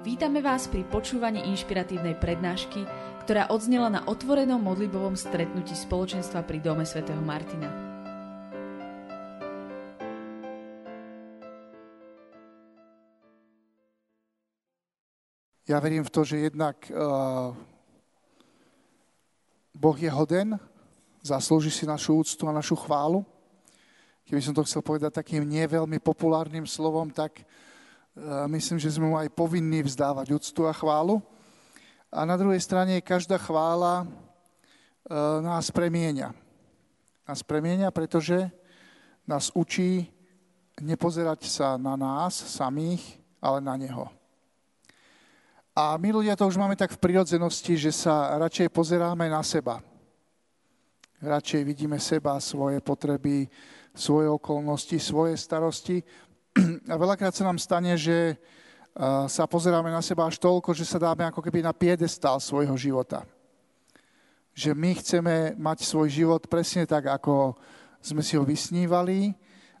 Vítame vás pri počúvaní inšpiratívnej prednášky, ktorá odznela na otvorenom modlibovom stretnutí spoločenstva pri Dome svätého Martina. Ja verím v to, že jednak uh, Boh je hoden, zaslúži si našu úctu a našu chválu. Keby som to chcel povedať takým nie veľmi populárnym slovom, tak myslím, že sme mu aj povinní vzdávať úctu a chválu. A na druhej strane každá chvála e, nás premienia. Nás premienia, pretože nás učí nepozerať sa na nás samých, ale na Neho. A my ľudia to už máme tak v prirodzenosti, že sa radšej pozeráme na seba. Radšej vidíme seba, svoje potreby, svoje okolnosti, svoje starosti, a veľakrát sa nám stane, že sa pozeráme na seba až toľko, že sa dáme ako keby na piedestal svojho života. Že my chceme mať svoj život presne tak, ako sme si ho vysnívali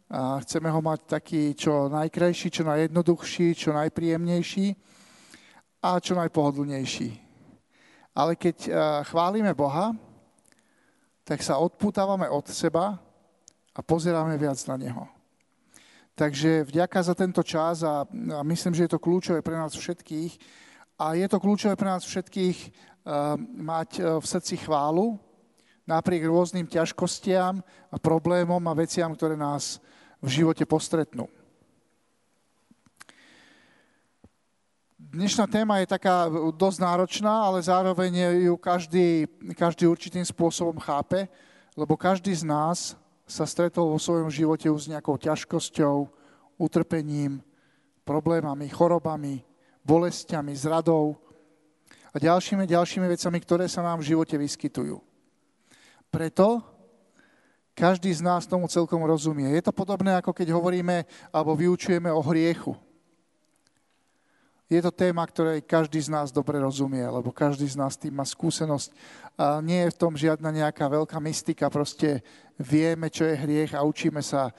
a chceme ho mať taký čo najkrajší, čo najjednoduchší, čo najpríjemnejší a čo najpohodlnejší. Ale keď chválime Boha, tak sa odputávame od seba a pozeráme viac na Neho. Takže vďaka za tento čas a, a myslím, že je to kľúčové pre nás všetkých. A je to kľúčové pre nás všetkých uh, mať uh, v srdci chválu napriek rôznym ťažkostiam a problémom a veciam, ktoré nás v živote postretnú. Dnešná téma je taká dosť náročná, ale zároveň ju každý, každý určitým spôsobom chápe, lebo každý z nás sa stretol vo svojom živote už s nejakou ťažkosťou, utrpením, problémami, chorobami, bolestiami, zradou a ďalšími, ďalšími vecami, ktoré sa nám v živote vyskytujú. Preto každý z nás tomu celkom rozumie. Je to podobné, ako keď hovoríme alebo vyučujeme o hriechu. Je to téma, ktorej každý z nás dobre rozumie, lebo každý z nás tým má skúsenosť. A nie je v tom žiadna nejaká veľká mystika, proste vieme, čo je hriech a učíme sa,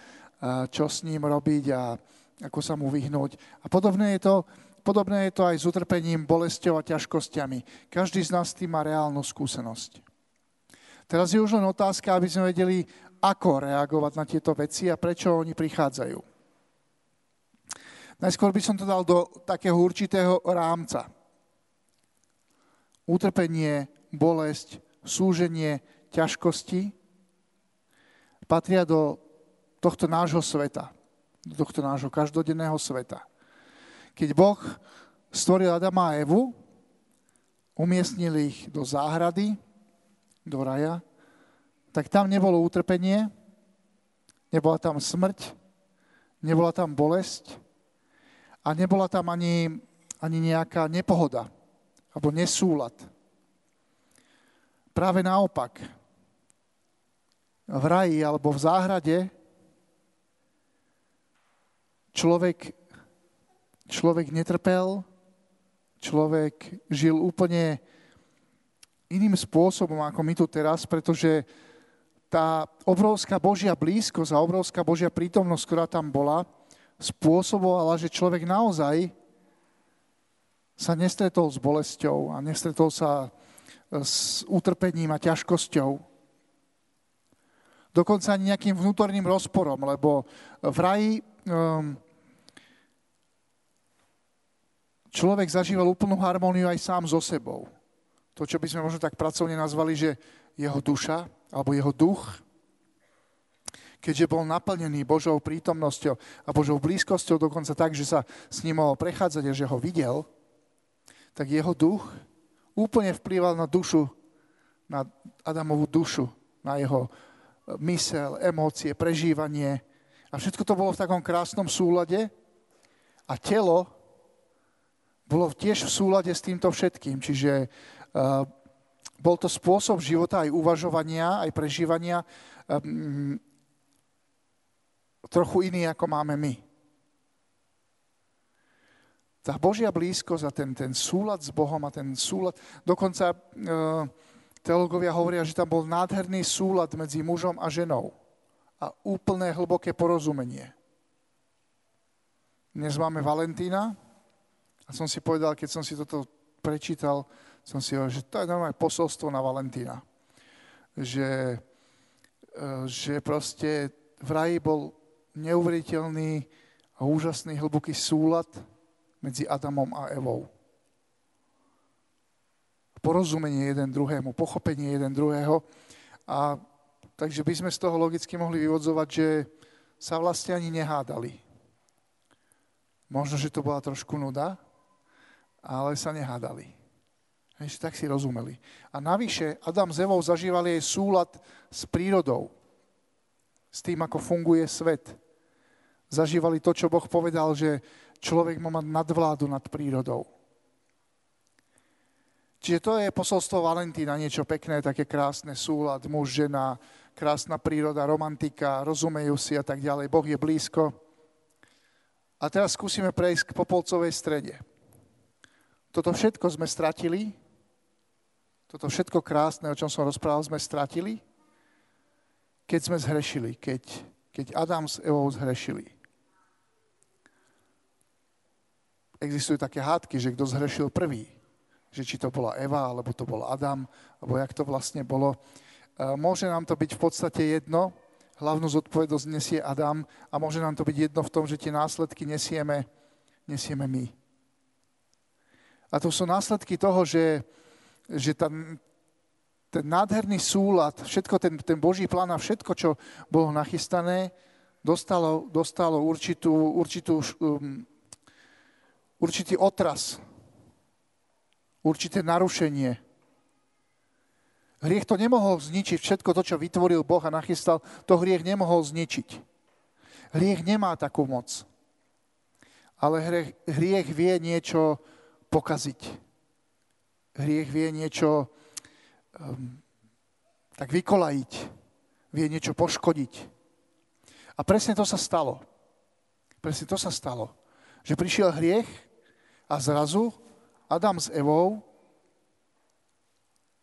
čo s ním robiť a ako sa mu vyhnúť. A podobné je to, podobné je to aj s utrpením, bolesťou a ťažkosťami. Každý z nás tým má reálnu skúsenosť. Teraz je už len otázka, aby sme vedeli, ako reagovať na tieto veci a prečo oni prichádzajú. Najskôr by som to dal do takého určitého rámca. Utrpenie, bolesť, súženie, ťažkosti patria do tohto nášho sveta, do tohto nášho každodenného sveta. Keď Boh stvoril Adama a Evu, umiestnil ich do záhrady, do raja, tak tam nebolo utrpenie, nebola tam smrť, nebola tam bolesť, a nebola tam ani, ani nejaká nepohoda alebo nesúlad. Práve naopak, v raji alebo v záhrade človek, človek netrpel, človek žil úplne iným spôsobom ako my tu teraz, pretože tá obrovská Božia blízkosť a obrovská Božia prítomnosť, ktorá tam bola, spôsobovala, že človek naozaj sa nestretol s bolesťou a nestretol sa s utrpením a ťažkosťou. Dokonca ani nejakým vnútorným rozporom, lebo v raji um, človek zažíval úplnú harmóniu aj sám so sebou. To, čo by sme možno tak pracovne nazvali, že jeho duša alebo jeho duch keďže bol naplnený Božou prítomnosťou a Božou blízkosťou, dokonca tak, že sa s ním mohol prechádzať a že ho videl, tak jeho duch úplne vplýval na dušu, na Adamovú dušu, na jeho mysel, emócie, prežívanie. A všetko to bolo v takom krásnom súlade a telo bolo tiež v súlade s týmto všetkým. Čiže uh, bol to spôsob života aj uvažovania, aj prežívania um, trochu iný, ako máme my. Tá Božia blízkosť a ten, ten súlad s Bohom a ten súlad, dokonca e, teologovia hovoria, že tam bol nádherný súlad medzi mužom a ženou a úplné hlboké porozumenie. Dnes máme Valentína a som si povedal, keď som si toto prečítal, som si hovoril, že to je normálne posolstvo na Valentína. Že, e, že proste v raji bol neuveriteľný a úžasný hlboký súlad medzi Adamom a Evou. Porozumenie jeden druhému, pochopenie jeden druhého. A takže by sme z toho logicky mohli vyvodzovať, že sa vlastne ani nehádali. Možno, že to bola trošku nuda, ale sa nehádali. Hej, tak si rozumeli. A navyše Adam s Evou zažívali aj súlad s prírodou, s tým, ako funguje svet. Zažívali to, čo Boh povedal, že človek má mať nadvládu nad prírodou. Čiže to je posolstvo Valentína, niečo pekné, také krásne, súlad, muž, žena, krásna príroda, romantika, rozumejú si a tak ďalej. Boh je blízko. A teraz skúsime prejsť k Popolcovej strede. Toto všetko sme stratili, toto všetko krásne, o čom som rozprával, sme stratili, keď sme zhrešili, keď, keď Adam s Evou zhrešili. Existujú také hádky, že kto zhrešil prvý že či to bola Eva, alebo to bol Adam, alebo jak to vlastne bolo. E, môže nám to byť v podstate jedno, hlavnú zodpovednosť nesie Adam a môže nám to byť jedno v tom, že tie následky nesieme, nesieme my. A to sú následky toho, že, že ten, ten nádherný súlad, všetko ten, ten Boží plán a všetko, čo bolo nachystané, dostalo, dostalo určitú, určitú, um, určitý otras určité narušenie. Hriech to nemohol zničiť, všetko to, čo vytvoril Boh a nachystal, to hriech nemohol zničiť. Hriech nemá takú moc. Ale hriech, hriech vie niečo pokaziť. Hriech vie niečo tak vykolajiť. Vie niečo poškodiť. A presne to sa stalo. Presne to sa stalo. Že prišiel hriech a zrazu Adam s Evou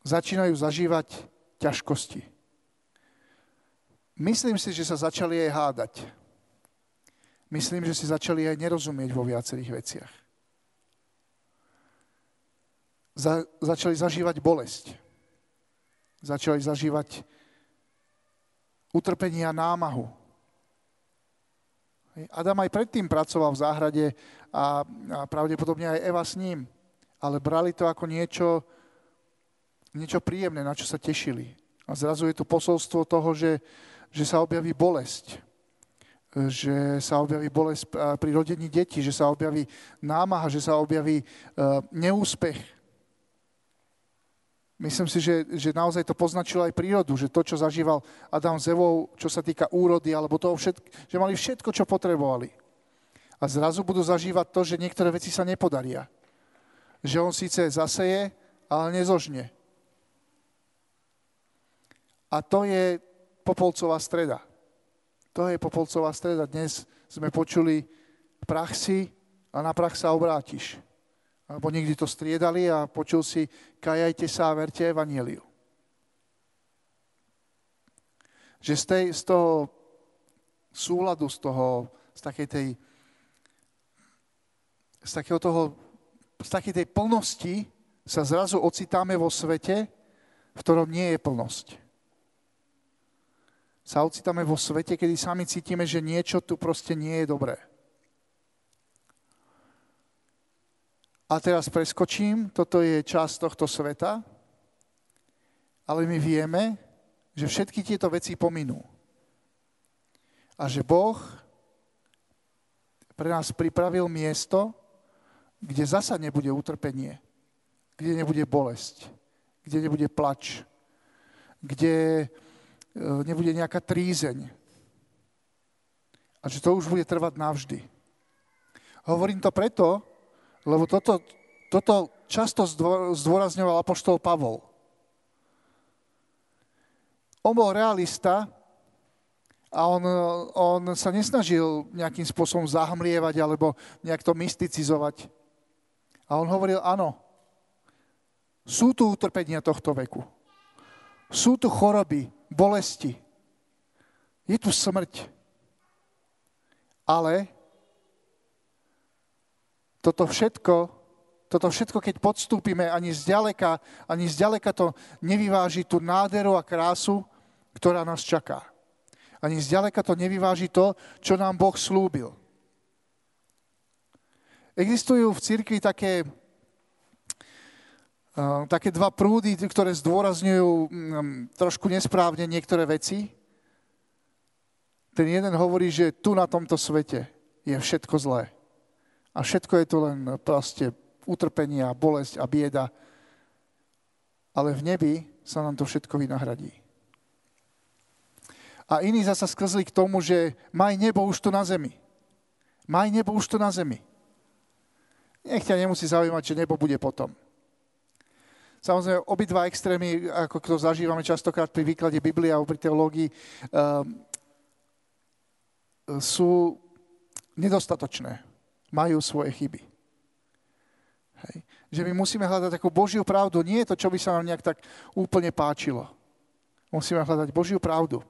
začínajú zažívať ťažkosti. Myslím si, že sa začali aj hádať. Myslím, že si začali aj nerozumieť vo viacerých veciach. Za, začali zažívať bolesť. Začali zažívať utrpenie a námahu. Adam aj predtým pracoval v záhrade a, a pravdepodobne aj Eva s ním ale brali to ako niečo, niečo príjemné, na čo sa tešili. A zrazu je tu posolstvo toho, že, že sa objaví bolesť. Že sa objaví bolesť pri rodení detí, že sa objaví námaha, že sa objaví uh, neúspech. Myslím si, že, že naozaj to poznačilo aj prírodu, že to, čo zažíval Adam s Evou, čo sa týka úrody, alebo toho všetko, že mali všetko, čo potrebovali. A zrazu budú zažívať to, že niektoré veci sa nepodaria že on síce zaseje, ale nezožne. A to je Popolcová streda. To je Popolcová streda. Dnes sme počuli prach si a na prach sa obrátiš. Alebo niekdy to striedali a počul si kajajte sa a verte evanieliu. Že z, tej, z toho súladu, z toho, z takej tej, z takého toho z takej tej plnosti sa zrazu ocitáme vo svete, v ktorom nie je plnosť. Sa ocitáme vo svete, kedy sami cítime, že niečo tu proste nie je dobré. A teraz preskočím, toto je časť tohto sveta, ale my vieme, že všetky tieto veci pominú. A že Boh pre nás pripravil miesto, kde zasa nebude utrpenie, kde nebude bolesť, kde nebude plač, kde e, nebude nejaká trízeň. A že to už bude trvať navždy. Hovorím to preto, lebo toto, toto často zdôrazňoval apoštol Pavol. On bol realista a on, on sa nesnažil nejakým spôsobom zahmlievať alebo nejak to mysticizovať. A on hovoril, áno, sú tu utrpenia tohto veku. Sú tu choroby, bolesti. Je tu smrť. Ale toto všetko toto všetko, keď podstúpime, ani zďaleka, ani zďaleka to nevyváži tú nádheru a krásu, ktorá nás čaká. Ani zďaleka to nevyváži to, čo nám Boh slúbil. Existujú v cirkvi také, uh, také dva prúdy, ktoré zdôrazňujú um, trošku nesprávne niektoré veci. Ten jeden hovorí, že tu na tomto svete je všetko zlé. A všetko je to len proste utrpenie a bolesť a bieda. Ale v nebi sa nám to všetko vynahradí. A iní zasa sklzli k tomu, že maj nebo už tu na zemi. Maj nebo už tu na zemi. Nech ťa nemusí zaujímať, že nebo bude potom. Samozrejme, obidva extrémy, ako to zažívame častokrát pri výklade Biblie a pri teológii, um, sú nedostatočné. Majú svoje chyby. Hej. Že my musíme hľadať takú Božiu pravdu. Nie je to, čo by sa nám nejak tak úplne páčilo. Musíme hľadať Božiu pravdu.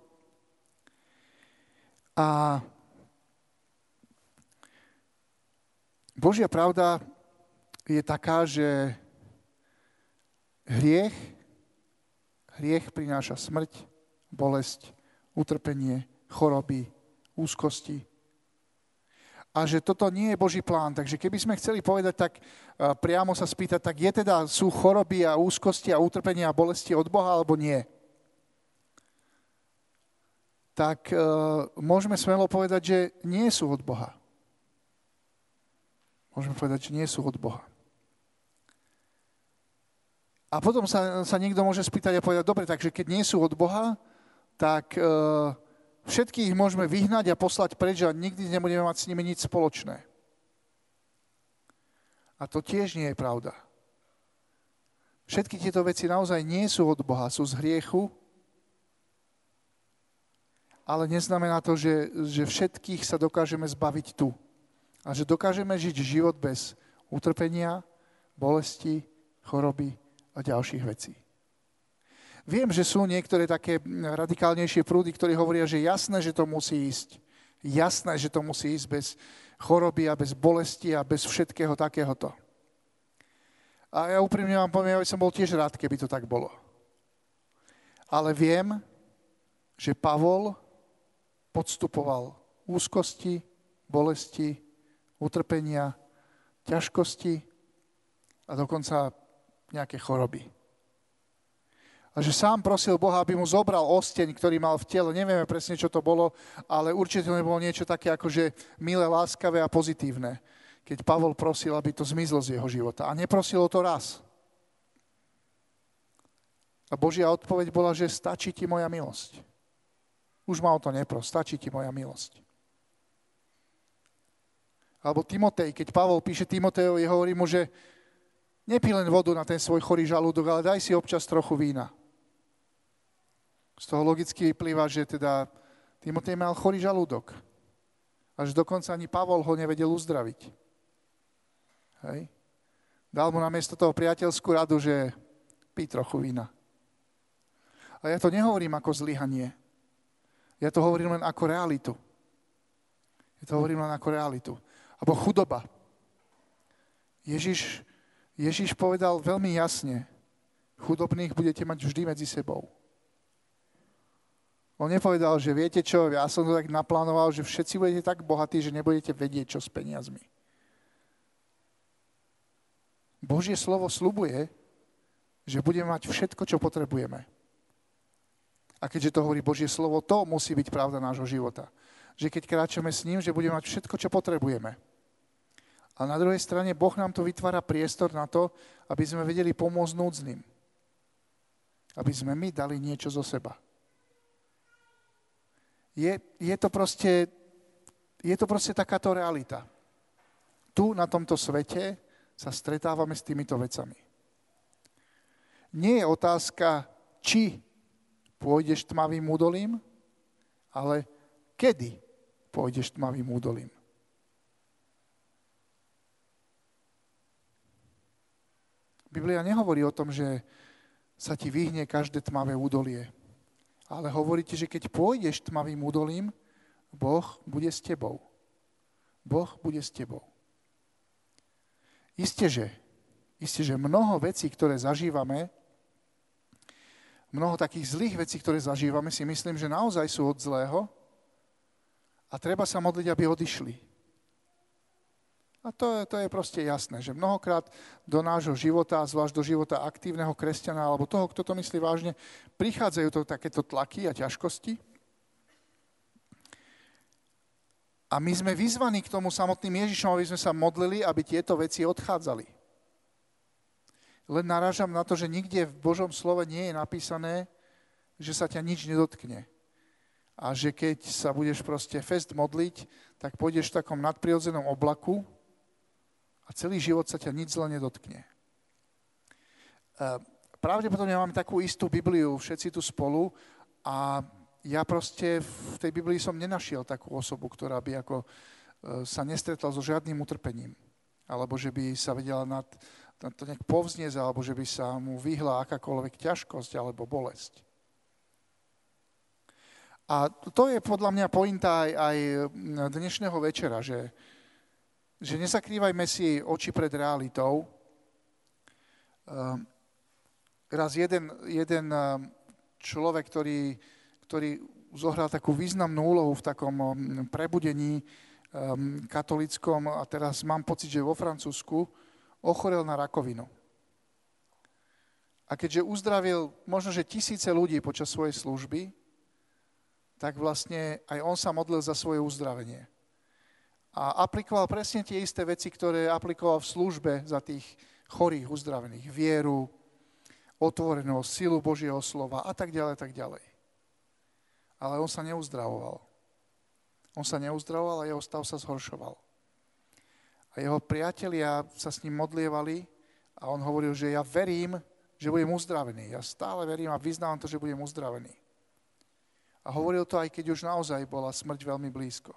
A Božia pravda je taká, že hriech, hriech prináša smrť, bolesť, utrpenie, choroby, úzkosti. A že toto nie je Boží plán. Takže keby sme chceli povedať, tak priamo sa spýtať, tak je teda, sú choroby a úzkosti a utrpenie a bolesti od Boha, alebo nie? tak uh, môžeme smelo povedať, že nie sú od Boha. Môžeme povedať, že nie sú od Boha. A potom sa, sa niekto môže spýtať a povedať, dobre, takže keď nie sú od Boha, tak uh, všetkých môžeme vyhnať a poslať preč a nikdy nebudeme mať s nimi nič spoločné. A to tiež nie je pravda. Všetky tieto veci naozaj nie sú od Boha, sú z hriechu ale neznamená to, že, že všetkých sa dokážeme zbaviť tu. A že dokážeme žiť život bez utrpenia, bolesti, choroby a ďalších vecí. Viem, že sú niektoré také radikálnejšie prúdy, ktorí hovoria, že jasné, že to musí ísť. Jasné, že to musí ísť bez choroby a bez bolesti a bez všetkého takéhoto. A ja úprimne vám poviem, ja by som bol tiež rád, keby to tak bolo. Ale viem, že Pavol podstupoval úzkosti, bolesti, utrpenia, ťažkosti a dokonca nejaké choroby. A že sám prosil Boha, aby mu zobral osteň, ktorý mal v tele. Nevieme presne, čo to bolo, ale určite to nebolo niečo také akože milé, láskavé a pozitívne. Keď Pavol prosil, aby to zmizlo z jeho života. A neprosil o to raz. A Božia odpoveď bola, že stačí ti moja milosť. Už ma o to nepros, stačí ti moja milosť. Alebo Timotej, keď Pavol píše Timotejovi, hovorí mu, že nepí len vodu na ten svoj chorý žalúdok, ale daj si občas trochu vína. Z toho logicky vyplýva, že teda Timotej mal chorý žalúdok. Až dokonca ani Pavol ho nevedel uzdraviť. Hej. Dal mu na miesto toho priateľskú radu, že pí trochu vína. A ja to nehovorím ako zlyhanie. Ja to hovorím len ako realitu. Ja to hovorím len ako realitu. Abo chudoba. Ježiš, Ježiš povedal veľmi jasne, chudobných budete mať vždy medzi sebou. On nepovedal, že viete čo, ja som to tak naplánoval, že všetci budete tak bohatí, že nebudete vedieť, čo s peniazmi. Božie slovo slubuje, že budeme mať všetko, čo potrebujeme. A keďže to hovorí Božie slovo, to musí byť pravda nášho života. Že keď kráčame s ním, že budeme mať všetko, čo potrebujeme. A na druhej strane Boh nám to vytvára priestor na to, aby sme vedeli pomôcť núdznym. Aby sme my dali niečo zo seba. Je, je, to proste, je to proste takáto realita. Tu na tomto svete sa stretávame s týmito vecami. Nie je otázka, či pôjdeš tmavým údolím, ale kedy pôjdeš tmavým údolím. Biblia nehovorí o tom, že sa ti vyhne každé tmavé údolie, ale hovorí ti, že keď pôjdeš tmavým údolím, Boh bude s tebou. Boh bude s tebou. Isté, že Isté, že mnoho vecí, ktoré zažívame, mnoho takých zlých vecí, ktoré zažívame, si myslím, že naozaj sú od zlého a treba sa modliť, aby odišli. A to je, to je proste jasné, že mnohokrát do nášho života, zvlášť do života aktívneho kresťana alebo toho, kto to myslí vážne, prichádzajú to takéto tlaky a ťažkosti. A my sme vyzvaní k tomu samotným Ježišom, aby sme sa modlili, aby tieto veci odchádzali. Len narážam na to, že nikde v Božom slove nie je napísané, že sa ťa nič nedotkne. A že keď sa budeš proste fest modliť, tak pôjdeš v takom nadprirodzenom oblaku a celý život sa ťa nič zle nedotkne. E, pravdepodobne máme takú istú Bibliu všetci tu spolu a ja proste v tej Biblii som nenašiel takú osobu, ktorá by ako e, sa nestretla so žiadnym utrpením. Alebo že by sa vedela nad, to nejak povzniesť, alebo že by sa mu vyhla akákoľvek ťažkosť alebo bolesť. A to je podľa mňa pointa aj, aj dnešného večera, že, že nezakrývajme si oči pred realitou. Ehm, raz jeden, jeden ehm, človek, ktorý, ktorý zohral takú významnú úlohu v takom ehm, prebudení katolickom a teraz mám pocit, že vo Francúzsku, ochorel na rakovinu. A keďže uzdravil možno, že tisíce ľudí počas svojej služby, tak vlastne aj on sa modlil za svoje uzdravenie. A aplikoval presne tie isté veci, ktoré aplikoval v službe za tých chorých, uzdravených. Vieru, otvorenosť, silu Božieho slova a tak ďalej, tak ďalej. Ale on sa neuzdravoval. On sa neuzdravoval a jeho stav sa zhoršoval. A jeho priatelia sa s ním modlievali a on hovoril, že ja verím, že budem uzdravený. Ja stále verím a vyznávam to, že budem uzdravený. A hovoril to aj keď už naozaj bola smrť veľmi blízko.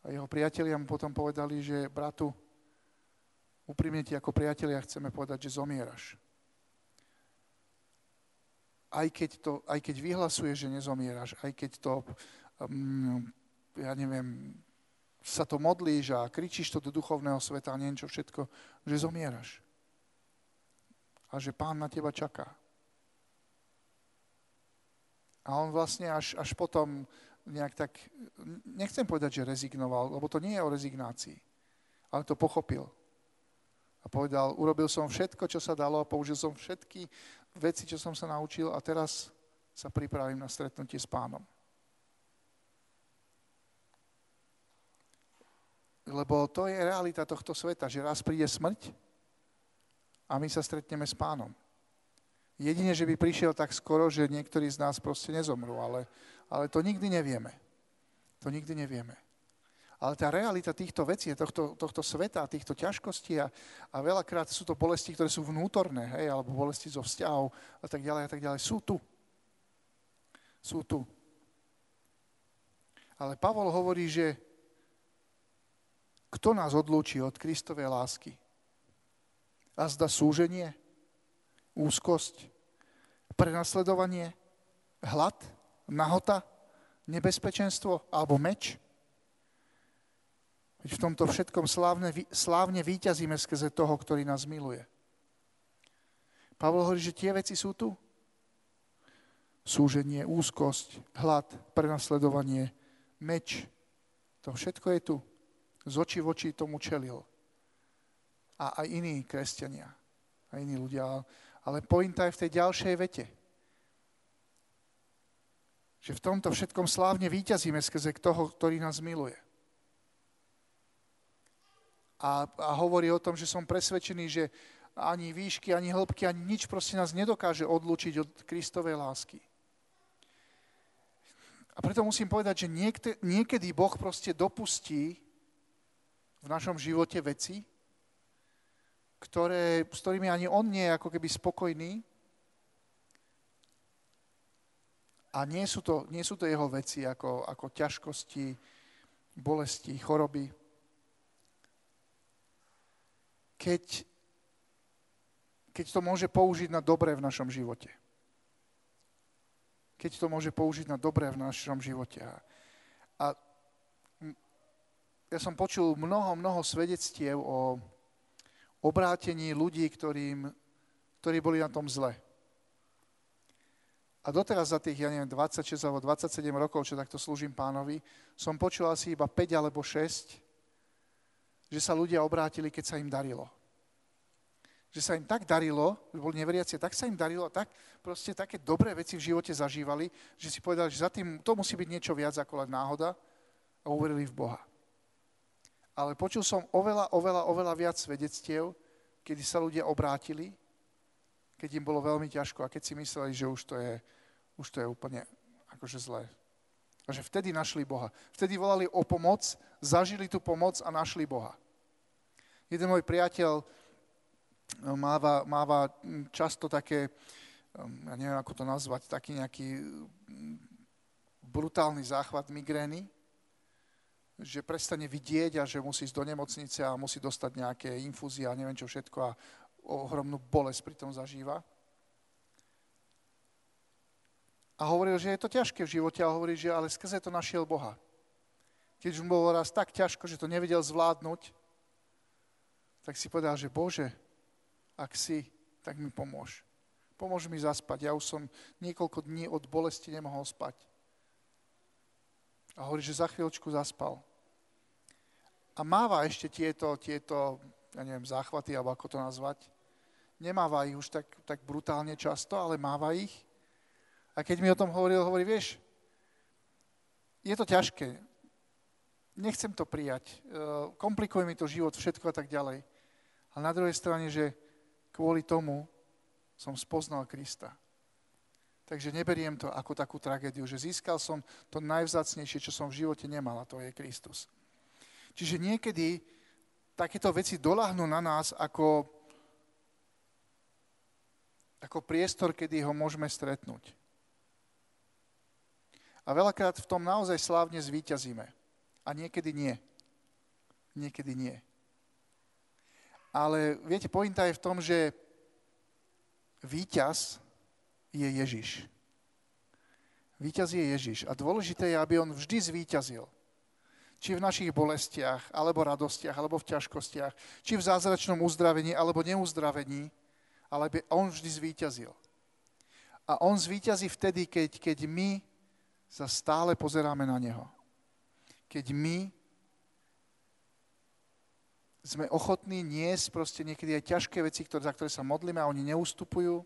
A jeho priatelia mu potom povedali, že bratu, úprimne ti ako priatelia chceme povedať, že zomieraš. Aj keď, to, aj keď vyhlasuješ, že nezomieraš, aj keď to, um, ja neviem, sa to modlíš a kričíš to do duchovného sveta a niečo všetko, že zomieraš. A že pán na teba čaká. A on vlastne až, až potom nejak tak, nechcem povedať, že rezignoval, lebo to nie je o rezignácii, ale to pochopil. A povedal, urobil som všetko, čo sa dalo, použil som všetky veci, čo som sa naučil a teraz sa pripravím na stretnutie s pánom. Lebo to je realita tohto sveta, že raz príde smrť a my sa stretneme s pánom. Jedine, že by prišiel tak skoro, že niektorí z nás proste nezomrú, ale, ale to nikdy nevieme. To nikdy nevieme. Ale tá realita týchto vecí, tohto, tohto sveta, týchto ťažkostí a, a veľakrát sú to bolesti, ktoré sú vnútorné, hej, alebo bolesti zo vzťahov a tak ďalej a tak ďalej, sú tu. Sú tu. Ale Pavol hovorí, že kto nás odlúči od Kristovej lásky? A zda súženie, úzkosť, prenasledovanie, hlad, nahota, nebezpečenstvo alebo meč? Veď v tomto všetkom slávne, slávne výťazíme skrze toho, ktorý nás miluje. Pavol hovorí, že tie veci sú tu. Súženie, úzkosť, hlad, prenasledovanie, meč. To všetko je tu z očí v oči tomu čelil. A aj iní kresťania, a iní ľudia. Ale pointa je v tej ďalšej vete. Že v tomto všetkom slávne výťazíme skrze toho, ktorý nás miluje. A, a hovorí o tom, že som presvedčený, že ani výšky, ani hĺbky, ani nič proste nás nedokáže odlučiť od Kristovej lásky. A preto musím povedať, že niekde, niekedy Boh proste dopustí v našom živote veci, ktoré, s ktorými ani on nie je ako keby spokojný. A nie sú to, nie sú to jeho veci ako, ako ťažkosti, bolesti, choroby. Keď, keď to môže použiť na dobré v našom živote. Keď to môže použiť na dobré v našom živote. A, ja som počul mnoho, mnoho svedectiev o, obrátení ľudí, ktorým, ktorí boli na tom zle. A doteraz za tých, ja neviem, 26 alebo 27 rokov, čo takto slúžim pánovi, som počul asi iba 5 alebo 6, že sa ľudia obrátili, keď sa im darilo. Že sa im tak darilo, boli neveriaci, tak sa im darilo, tak proste také dobré veci v živote zažívali, že si povedali, že za tým to musí byť niečo viac ako len náhoda a uverili v Boha. Ale počul som oveľa, oveľa, oveľa viac svedectiev, kedy sa ľudia obrátili keď im bolo veľmi ťažko a keď si mysleli, že už to je, už to je úplne akože zlé. A že vtedy našli Boha. Vtedy volali o pomoc, zažili tú pomoc a našli Boha. Jeden môj priateľ no, máva, máva často také, um, ja neviem ako to nazvať, taký nejaký brutálny záchvat migrény, že prestane vidieť a že musí ísť do nemocnice a musí dostať nejaké infúzie a neviem čo všetko a ohromnú bolesť pri tom zažíva. A hovoril, že je to ťažké v živote a hovorí, že ale skrze to našiel Boha. Keď už mu bolo raz tak ťažko, že to nevedel zvládnuť, tak si povedal, že Bože, ak si, tak mi pomôž. Pomôž mi zaspať. Ja už som niekoľko dní od bolesti nemohol spať. A hovorí, že za chvíľočku zaspal. A máva ešte tieto, tieto ja neviem, záchvaty, alebo ako to nazvať. Nemáva ich už tak, tak brutálne často, ale máva ich. A keď mi o tom hovoril, hovorí, vieš, je to ťažké. Nechcem to prijať. E, komplikuje mi to život, všetko a tak ďalej. Ale na druhej strane, že kvôli tomu som spoznal Krista. Takže neberiem to ako takú tragédiu, že získal som to najvzácnejšie, čo som v živote nemal, a to je Kristus. Čiže niekedy takéto veci doláhnú na nás ako, ako priestor, kedy ho môžeme stretnúť. A veľakrát v tom naozaj slávne zvíťazíme. A niekedy nie. Niekedy nie. Ale viete, pointa je v tom, že víťaz je Ježiš. Víťaz je Ježiš. A dôležité je, aby on vždy zvíťazil či v našich bolestiach, alebo radostiach, alebo v ťažkostiach, či v zázračnom uzdravení, alebo neuzdravení, ale on vždy zvíťazil. A on zvíťazí vtedy, keď, keď my sa stále pozeráme na neho. Keď my sme ochotní niesť proste niekedy aj ťažké veci, ktoré, za ktoré sa modlíme a oni neustupujú.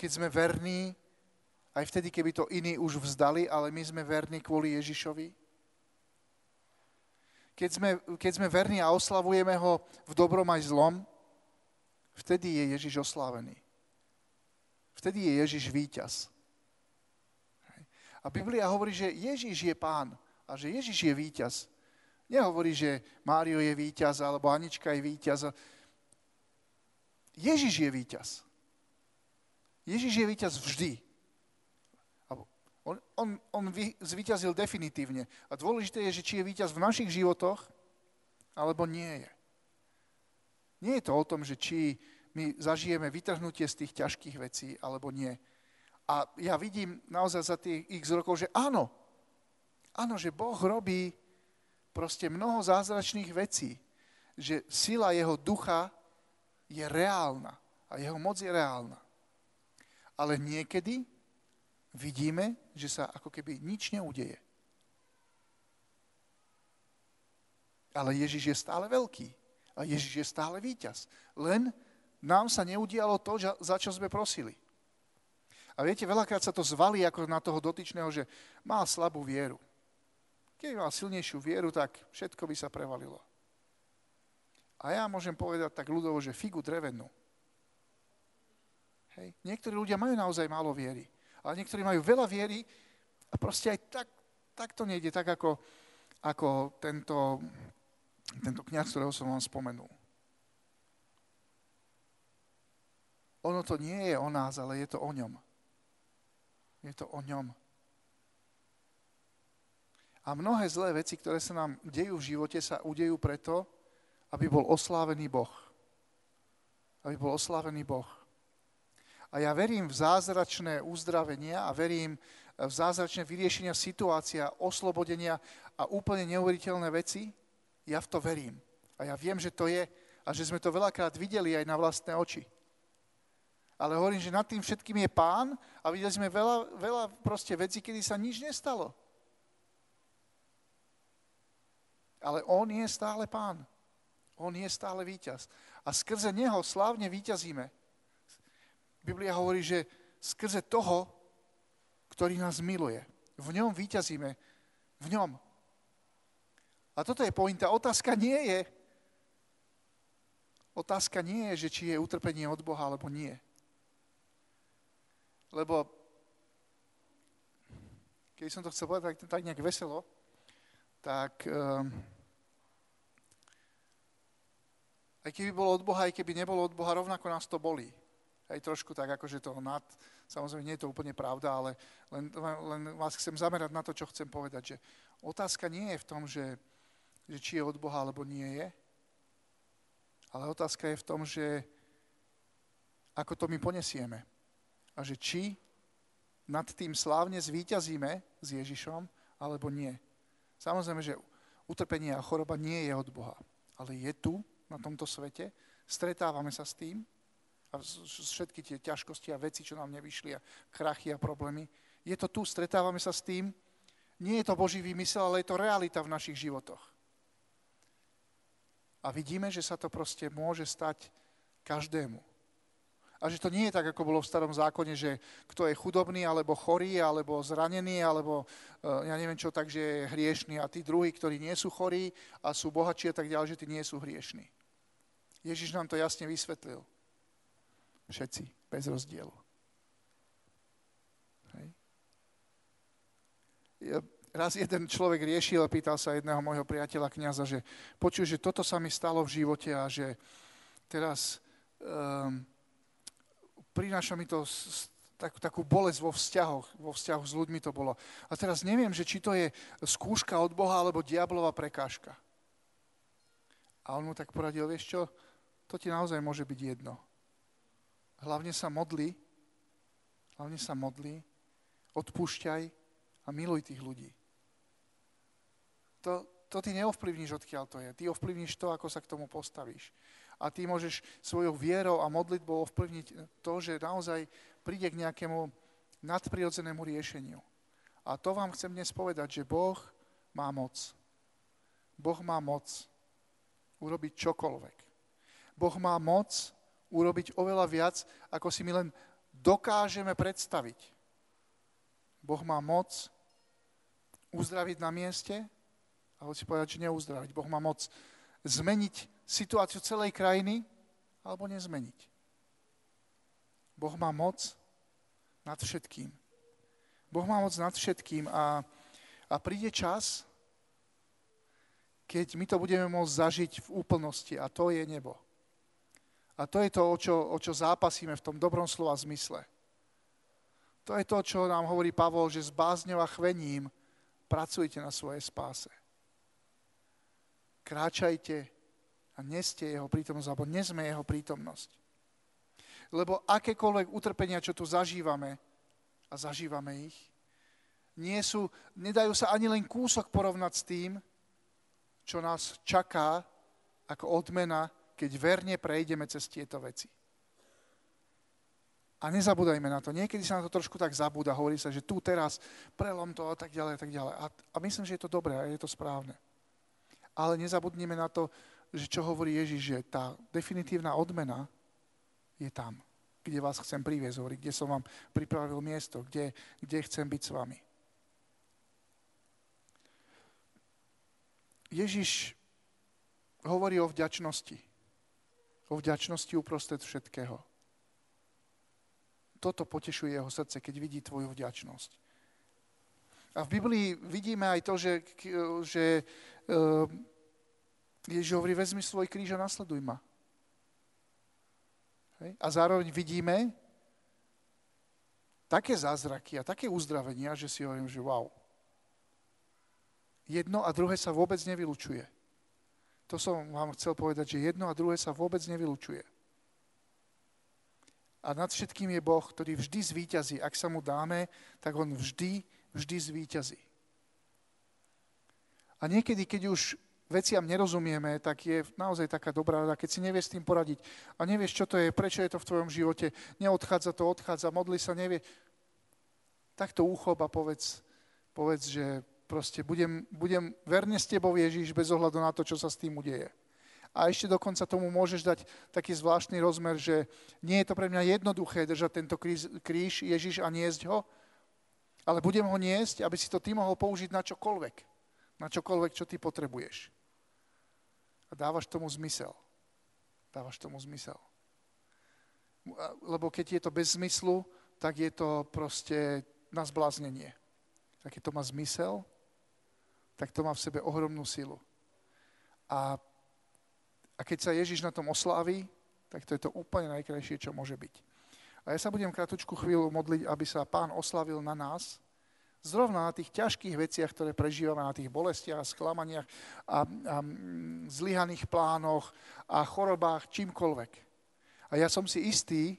Keď sme verní, aj vtedy, keby to iní už vzdali, ale my sme verní kvôli Ježišovi keď sme, keď sme verní a oslavujeme ho v dobrom aj zlom, vtedy je Ježiš oslávený. Vtedy je Ježiš víťaz. A Biblia hovorí, že Ježiš je pán a že Ježiš je víťaz. Nehovorí, že Mário je víťaz alebo Anička je víťaz. Ježiš je víťaz. Ježiš je víťaz vždy. On, on, on vy, zvíťazil definitívne. A dôležité je, že či je víťaz v našich životoch, alebo nie je. Nie je to o tom, že či my zažijeme vytrhnutie z tých ťažkých vecí, alebo nie. A ja vidím naozaj za tých x rokov, že áno. Áno, že Boh robí proste mnoho zázračných vecí. Že sila jeho ducha je reálna. A jeho moc je reálna. Ale niekedy vidíme, že sa ako keby nič neudeje. Ale Ježiš je stále veľký. A Ježiš je stále víťaz. Len nám sa neudialo to, za čo sme prosili. A viete, veľakrát sa to zvalí ako na toho dotyčného, že má slabú vieru. Keď mal silnejšiu vieru, tak všetko by sa prevalilo. A ja môžem povedať tak ľudovo, že figu drevenú. Hej. Niektorí ľudia majú naozaj málo viery ale niektorí majú veľa viery a proste aj tak, tak to nejde, tak ako, ako tento, tento kniaz, ktorého som vám spomenul. Ono to nie je o nás, ale je to o ňom. Je to o ňom. A mnohé zlé veci, ktoré sa nám dejú v živote, sa udejú preto, aby bol oslávený Boh. Aby bol oslávený Boh. A ja verím v zázračné uzdravenia a verím v zázračné vyriešenia situácia, oslobodenia a úplne neuveriteľné veci. Ja v to verím. A ja viem, že to je a že sme to veľakrát videli aj na vlastné oči. Ale hovorím, že nad tým všetkým je pán a videli sme veľa, veľa proste vecí, kedy sa nič nestalo. Ale on je stále pán. On je stále víťaz. A skrze neho slávne víťazíme. Biblia hovorí, že skrze toho, ktorý nás miluje. V ňom víťazíme. V ňom. A toto je pointa. Otázka nie je, otázka nie je, že či je utrpenie od Boha, alebo nie. Lebo keď som to chcel povedať tak, tak nejak veselo, tak um, aj keby bolo od Boha, aj keby nebolo od Boha, rovnako nás to bolí. Aj trošku tak, akože to nad, samozrejme nie je to úplne pravda, ale len, len vás chcem zamerať na to, čo chcem povedať, že otázka nie je v tom, že, že či je od Boha, alebo nie je, ale otázka je v tom, že ako to my ponesieme. A že či nad tým slávne zvíťazíme s Ježišom, alebo nie. Samozrejme, že utrpenie a choroba nie je od Boha, ale je tu, na tomto svete, stretávame sa s tým a všetky tie ťažkosti a veci, čo nám nevyšli a krachy a problémy, je to tu, stretávame sa s tým, nie je to Boží výmysel, ale je to realita v našich životoch. A vidíme, že sa to proste môže stať každému. A že to nie je tak, ako bolo v starom zákone, že kto je chudobný, alebo chorý, alebo zranený, alebo eh, ja neviem čo, takže je hriešný. A tí druhí, ktorí nie sú chorí a sú bohatší a tak ďalej, že tí nie sú hriešní. Ježiš nám to jasne vysvetlil. Všetci, bez rozdielu. Hej. Raz jeden človek riešil a pýtal sa jedného môjho priateľa kniaza, že počuj, že toto sa mi stalo v živote a že teraz um, prináša mi to tak, takú bolesť vo vzťahoch, vo vzťahoch s ľuďmi to bolo. A teraz neviem, že či to je skúška od Boha alebo diablová prekážka. A on mu tak poradil, vieš čo, to ti naozaj môže byť jedno. Hlavne sa modli, hlavne sa modli, odpúšťaj a miluj tých ľudí. To, to ty neovplyvníš, odkiaľ to je. Ty ovplyvníš to, ako sa k tomu postavíš a ty môžeš svojou vierou a modlitbou ovplyvniť to, že naozaj príde k nejakému nadprirodzenému riešeniu. A to vám chcem dnes povedať, že Boh má moc. Boh má moc urobiť čokoľvek. Boh má moc urobiť oveľa viac, ako si my len dokážeme predstaviť. Boh má moc uzdraviť na mieste, ale si povedať, že neuzdraviť. Boh má moc zmeniť situáciu celej krajiny alebo nezmeniť. Boh má moc nad všetkým. Boh má moc nad všetkým a, a príde čas, keď my to budeme môcť zažiť v úplnosti a to je nebo. A to je to, o čo, o čo zápasíme v tom dobrom slova zmysle. To je to, čo nám hovorí Pavol, že s bázňou a chvením pracujte na svojej spáse. Kráčajte a neste jeho prítomnosť, alebo nesme jeho prítomnosť. Lebo akékoľvek utrpenia, čo tu zažívame, a zažívame ich, nie sú, nedajú sa ani len kúsok porovnať s tým, čo nás čaká ako odmena, keď verne prejdeme cez tieto veci. A nezabúdajme na to. Niekedy sa na to trošku tak zabúda. Hovorí sa, že tu teraz prelom to a tak ďalej a tak ďalej. A, a myslím, že je to dobré a je to správne. Ale nezabudnime na to, že čo hovorí Ježiš, že tá definitívna odmena je tam, kde vás chcem priviesť, kde som vám pripravil miesto, kde, kde chcem byť s vami. Ježiš hovorí o vďačnosti. O vďačnosti uprostred všetkého. Toto potešuje jeho srdce, keď vidí tvoju vďačnosť. A v Biblii vidíme aj to, že, že Ježiš hovorí, vezmi svoj kríž a nasleduj ma. Hej? A zároveň vidíme také zázraky a také uzdravenia, že si hovorím, že wow. Jedno a druhé sa vôbec nevylučuje. To som vám chcel povedať, že jedno a druhé sa vôbec nevylučuje. A nad všetkým je Boh, ktorý vždy zvíťazí. Ak sa mu dáme, tak on vždy, vždy zvíťazí. A niekedy, keď už veciam nerozumieme, tak je naozaj taká dobrá rada, keď si nevieš s tým poradiť a nevieš, čo to je, prečo je to v tvojom živote, neodchádza to, odchádza, modli sa, nevie, tak to uchop a povedz, povedz že proste budem, budem verne s tebou Ježiš bez ohľadu na to, čo sa s tým udeje. A ešte dokonca tomu môžeš dať taký zvláštny rozmer, že nie je to pre mňa jednoduché držať tento kríž, kríž Ježiš a niesť ho, ale budem ho niesť, aby si to ty mohol použiť na čokoľvek. Na čokoľvek, čo ty potrebuješ. A dávaš tomu zmysel. Dávaš tomu zmysel. Lebo keď je to bez zmyslu, tak je to proste na zbláznenie. A keď to má zmysel, tak to má v sebe ohromnú silu. A, a keď sa Ježiš na tom osláví, tak to je to úplne najkrajšie, čo môže byť. A ja sa budem kratučku chvíľu modliť, aby sa Pán oslavil na nás, Zrovna na tých ťažkých veciach, ktoré prežívame, na tých bolestiach sklamaniach a, a zlyhaných plánoch a chorobách, čímkoľvek. A ja som si istý,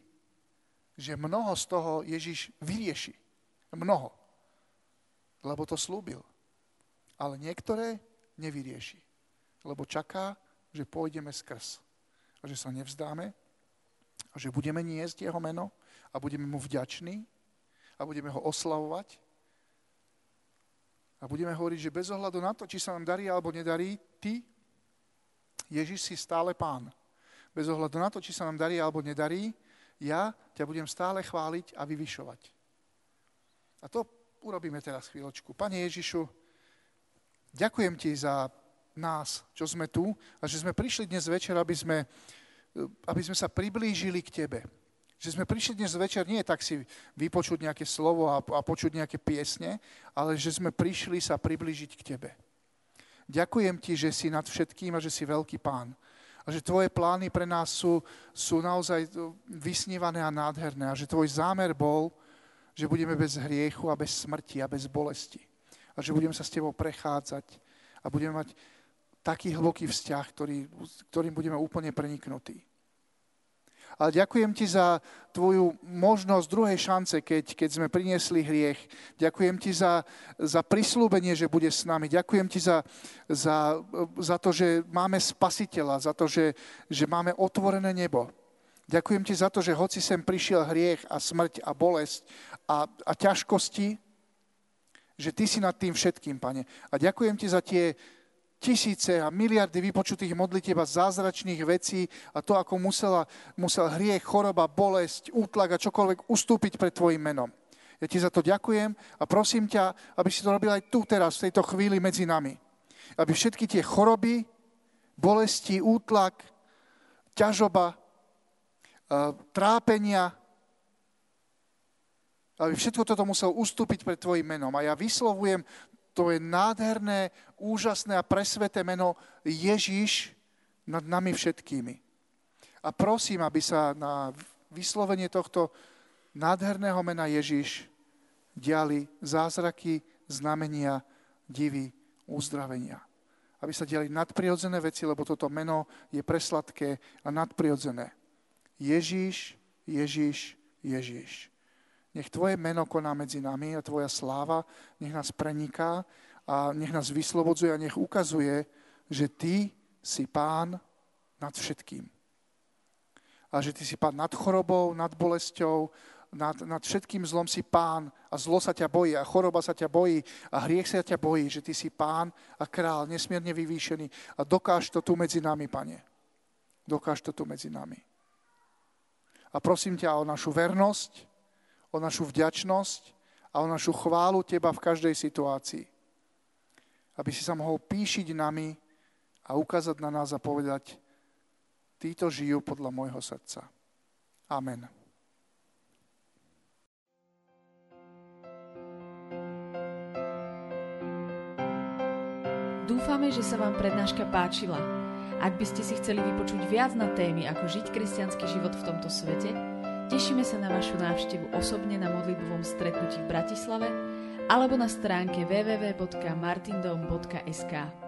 že mnoho z toho Ježiš vyrieši. Mnoho. Lebo to slúbil. Ale niektoré nevyrieši. Lebo čaká, že pôjdeme skrz. A že sa nevzdáme. A že budeme niesť jeho meno. A budeme mu vďační. A budeme ho oslavovať a budeme hovoriť, že bez ohľadu na to, či sa nám darí alebo nedarí, ty, Ježiš, si stále pán. Bez ohľadu na to, či sa nám darí alebo nedarí, ja ťa budem stále chváliť a vyvyšovať. A to urobíme teraz chvíľočku. Pane Ježišu, ďakujem ti za nás, čo sme tu a že sme prišli dnes večer, aby sme, aby sme sa priblížili k Tebe že sme prišli dnes večer nie tak si vypočuť nejaké slovo a, a počuť nejaké piesne, ale že sme prišli sa priblížiť k Tebe. Ďakujem Ti, že si nad všetkým a že si veľký pán. A že Tvoje plány pre nás sú, sú naozaj vysnívané a nádherné. A že Tvoj zámer bol, že budeme bez hriechu a bez smrti a bez bolesti. A že budeme sa s Tebou prechádzať a budeme mať taký hlboký vzťah, ktorý, ktorým budeme úplne preniknutí. Ale ďakujem ti za tvoju možnosť druhej šance, keď, keď sme priniesli hriech. Ďakujem ti za, za prislúbenie, že bude s nami. Ďakujem ti za, za, za to, že máme spasiteľa, za to, že, že máme otvorené nebo. Ďakujem ti za to, že hoci sem prišiel hriech a smrť a bolesť a, a ťažkosti, že ty si nad tým všetkým, pane. A ďakujem ti za tie tisíce a miliardy vypočutých modlitieb a zázračných vecí a to, ako musela, musel hriech, choroba, bolesť, útlak a čokoľvek ustúpiť pred Tvojim menom. Ja ti za to ďakujem a prosím ťa, aby si to robil aj tu teraz, v tejto chvíli medzi nami. Aby všetky tie choroby, bolesti, útlak, ťažoba, trápenia, aby všetko toto musel ustúpiť pred Tvojim menom. A ja vyslovujem to je nádherné, úžasné a presveté meno Ježiš nad nami všetkými. A prosím, aby sa na vyslovenie tohto nádherného mena Ježiš diali zázraky, znamenia, divy, uzdravenia. Aby sa diali nadprirodzené veci, lebo toto meno je presladké a nadprirodzené. Ježiš, Ježiš, Ježiš. Nech Tvoje meno koná medzi nami a Tvoja sláva nech nás preniká a nech nás vyslobodzuje a nech ukazuje, že Ty si Pán nad všetkým. A že Ty si Pán nad chorobou, nad bolesťou, nad, nad všetkým zlom si Pán a zlo sa ťa bojí a choroba sa ťa bojí a hriech sa ťa bojí, že Ty si Pán a král, nesmierne vyvýšený a dokáž to tu medzi nami, Pane. Dokáž to tu medzi nami. A prosím ťa o našu vernosť, o našu vďačnosť a o našu chválu Teba v každej situácii. Aby si sa mohol píšiť nami a ukázať na nás a povedať, títo žijú podľa môjho srdca. Amen. Dúfame, že sa vám prednáška páčila. Ak by ste si chceli vypočuť viac na témy, ako žiť kresťanský život v tomto svete, Tešíme sa na vašu návštevu osobne na modlitbovom stretnutí v Bratislave alebo na stránke www.martindom.sk.